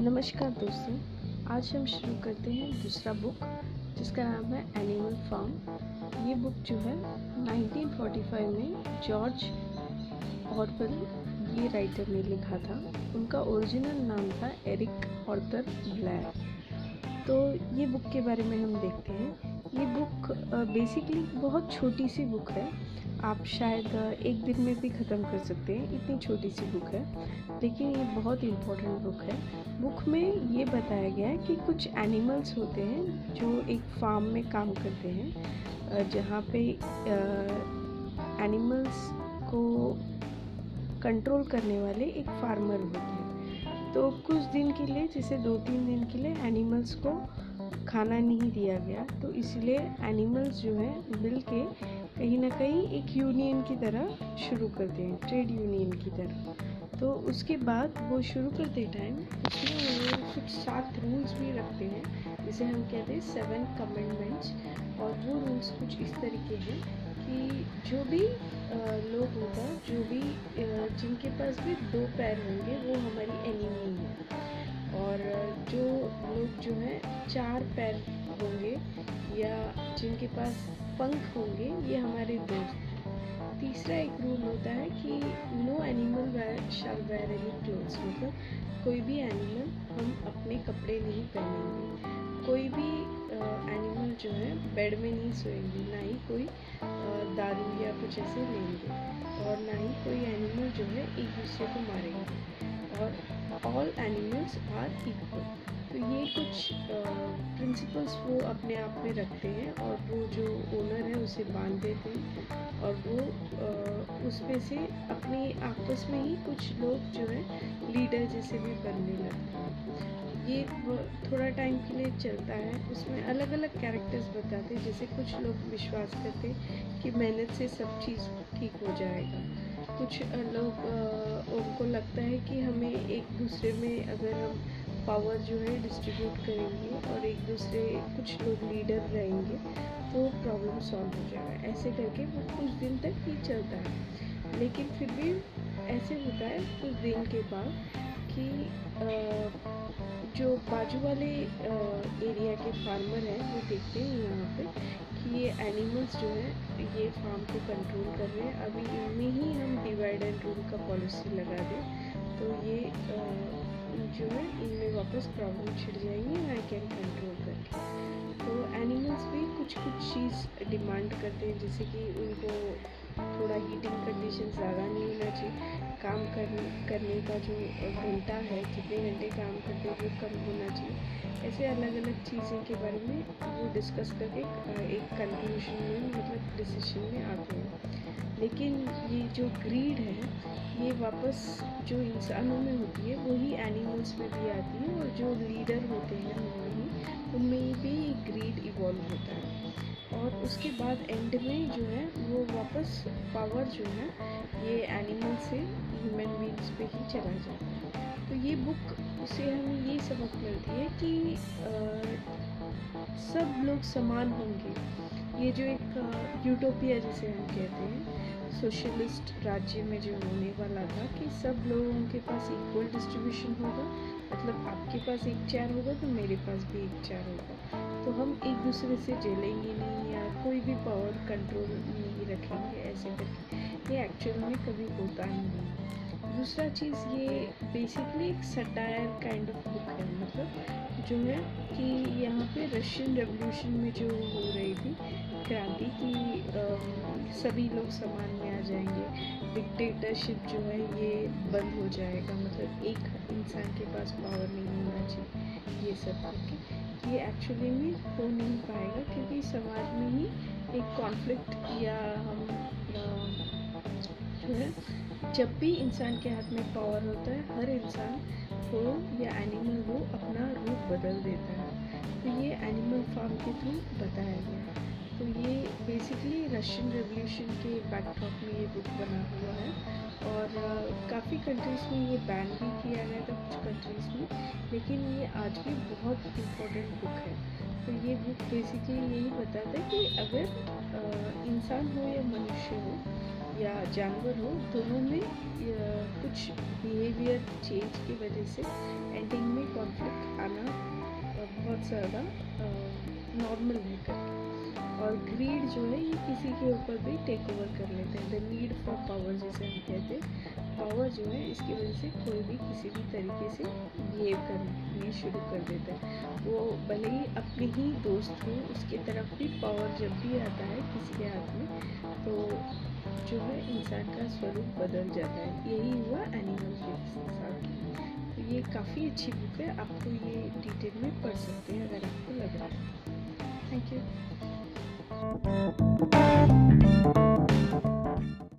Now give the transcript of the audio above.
नमस्कार दोस्तों, आज हम शुरू करते हैं दूसरा बुक जिसका नाम है एनिमल फार्म ये बुक जो है 1945 में जॉर्ज ऑरवेल ये राइटर ने लिखा था। उनका ओरिजिनल नाम था एरिक ऑर्थर ब्लैर तो ये बुक के बारे में हम देखते हैं। ये बुक बेसिकली बहुत छोटी सी बुक है। आप शायद एक दिन में भी ख़त्म कर सकते हैं। इतनी छोटी सी बुक है। लेकिन ये बहुत इम्पोर्टेंट बुक है। बुक में ये बताया गया है कि कुछ एनिमल्स होते हैं जो एक फार्म में काम करते हैं। जहाँ पे एनिमल्स को कंट्रोल करने वाले एक फार्मर होते हैं। तो कुछ दिन के लिए, जैसे दो तीन दिन के लिए एनिमल्स को खाना नहीं दिया गया। तो इसलिए एनिमल्स जो है मिल के कहीं ना कहीं एक यूनियन की तरह शुरू करते हैं ट्रेड यूनियन की तरह। तो उसके बाद वो शुरू करते टाइम उसमें कुछ सात रूल्स भी रखते हैं। जिसे हम कहते हैं सेवन कमेंडमेंट्स और वो रूल्स कुछ इस तरीके हैं कि जो भी लोग होगा जो भी जिनके पास भी दो पैर होंगे, वो हमारी एनिमी है। और जो लोग जो हैं, चार पैर होंगे या जिनके पास पंख होंगे, ये हमारे दोस्त तीसरा एक रूल होता है कि no animal wear shall wear any clothes मतलब कोई भी एनिमल हम अपने कपड़े नहीं पहनेंगे। कोई भी एनिमल जो है बेड में नहीं सोएँगे, ना ही कोई दारू या कुछ ऐसे लेंगे और ना ही कोई एनिमल जो है एक दूसरे को मारेंगे। और ऑल एनिमल्स आर इक्वल तो ये कुछ प्रिंसिपल्स वो अपने आप में रखते हैं और वो जो ओनर है उसे बाँध देते हैं और वो उसमें से अपने आपस में ही कुछ लोग जो है लीडर जैसे भी बनने लगते हैं। ये थोड़ा टाइम के लिए चलता है। उसमें अलग अलग कैरेक्टर्स बताते हैं। जैसे कुछ लोग विश्वास करते कि मेहनत से सब चीज़ ठीक हो जाएगा। कुछ लोग उनको लगता है कि हमें एक दूसरे में अगर हम पावर जो है डिस्ट्रीब्यूट करेंगे और एक दूसरे, कुछ लोग लीडर रहेंगे तो प्रॉब्लम सॉल्व हो जाएगा। ऐसे करके वो कुछ दिन तक ही चलता है। लेकिन फिर भी ऐसे होता है कुछ दिन के बाद कि जो बाजू वाले एरिया के फार्मर हैं, वो देखते हैं यहाँ पे कि ये एनिमल्स जो है, ये फार्म को कंट्रोल कर रहे हैं। अभी इनमें ही हम डिवाइड एंड रूल का पॉलिसी लगा दें तो ये जो है, इनमें वापस प्रॉब्लम छिड़ जाएँगी आई कैन कंट्रोल कुछ कुछ चीज़ डिमांड करते हैं, जैसे कि उनको थोड़ा हीटिंग कंडीशन ज़्यादा नहीं होना चाहिए। काम कर, करने का जो घंटा है कितने घंटे काम करते हैं, वो कम होना चाहिए। ऐसे अलग अलग चीज़ें के बारे में वो डिस्कस करके एक कंक्लूशन में मतलब डिसीज़न में आते हैं। लेकिन ये जो ग्रीड है, ये वापस जो इंसानों में होती है वही एनिमल्स में भी आती है और जो लीडर होते ही उनमें भी ग्रीड इवॉल्व होता है। और उसके बाद एंड में जो है वो वापस पावर जो है ये एनिमल से ह्यूमन बींग्स पे ही चला जाता है तो ये बुक से हमें ये सबक मिलती है कि आ, सब लोग समान होंगे। ये जो एक यूटोपिया जिसे हम कहते हैं सोशलिस्ट राज्य में जो होने वाला था कि सब लोगों के पास इक्वल डिस्ट्रीब्यूशन होगा मतलब आपके पास एक चार होगा तो मेरे पास भी एक चार होगा। तो हम एक दूसरे से जलेंगे नहीं या कोई भी पावर कंट्रोल नहीं रखेंगे ऐसे करके। ये एक्चुअल में कभी होता ही नहीं। दूसरा चीज़ ये बेसिकली एक सटायर काइंड ऑफ़ बुक है मतलब जो है कि यहाँ पे रशियन रेवोल्यूशन में जो हो रही थी, क्रांति की सभी लोग समान में आ जाएँगे। डिक्टेटरशिप जो है ये बंद हो जाएगा मतलब एक इंसान के पास पावर नहीं होना चाहिए, ये सब करके। ये एक्चुअली में हो नहीं पाएगा क्योंकि समाज में ही एक कॉन्फ्लिक्ट या हम जो है जब भी इंसान के हाथ में पावर होता है, हर इंसान हो या एनिमल हो अपना रूप बदल देता है। तो ये एनिमल फार्म के थ्रू बताया गया तो ये बेसिकली रशियन रेवोल्यूशन के बैकड्रॉप में ये बुक बना हुआ है। और काफ़ी कंट्रीज़ में ये बैन भी किया गया था कुछ कंट्रीज़ में, लेकिन ये आज भी बहुत इम्पोर्टेंट बुक है। तो ये बुक बेसिकली यही बताता है कि अगर इंसान हो या मनुष्य हो या जानवर हो, दोनों में कुछ बिहेवियर चेंज की वजह से एंडिंग में कॉन्फ्लिक्ट आना बहुत ज़्यादा नॉर्मल है और ग्रीड जो है, ये किसी के ऊपर भी टेक ओवर कर लेते हैं। द नीड फॉर पावर जैसे हम कहते हैं। पावर जो है, इसकी वजह से कोई भी किसी भी तरीके से बिहेव करने शुरू कर देता है। वो भले ही अपने ही दोस्त हो, उसके तरफ़ भी पावर जब भी आता है किसी के हाथ में तो जो है, इंसान का स्वरूप बदल जाता है। यही हुआ एनिमल के साथ। ये काफ़ी अच्छी बुक है आपको ये डिटेल में पढ़ सकते हैं अगर आपको लग रहा है थैंक यू.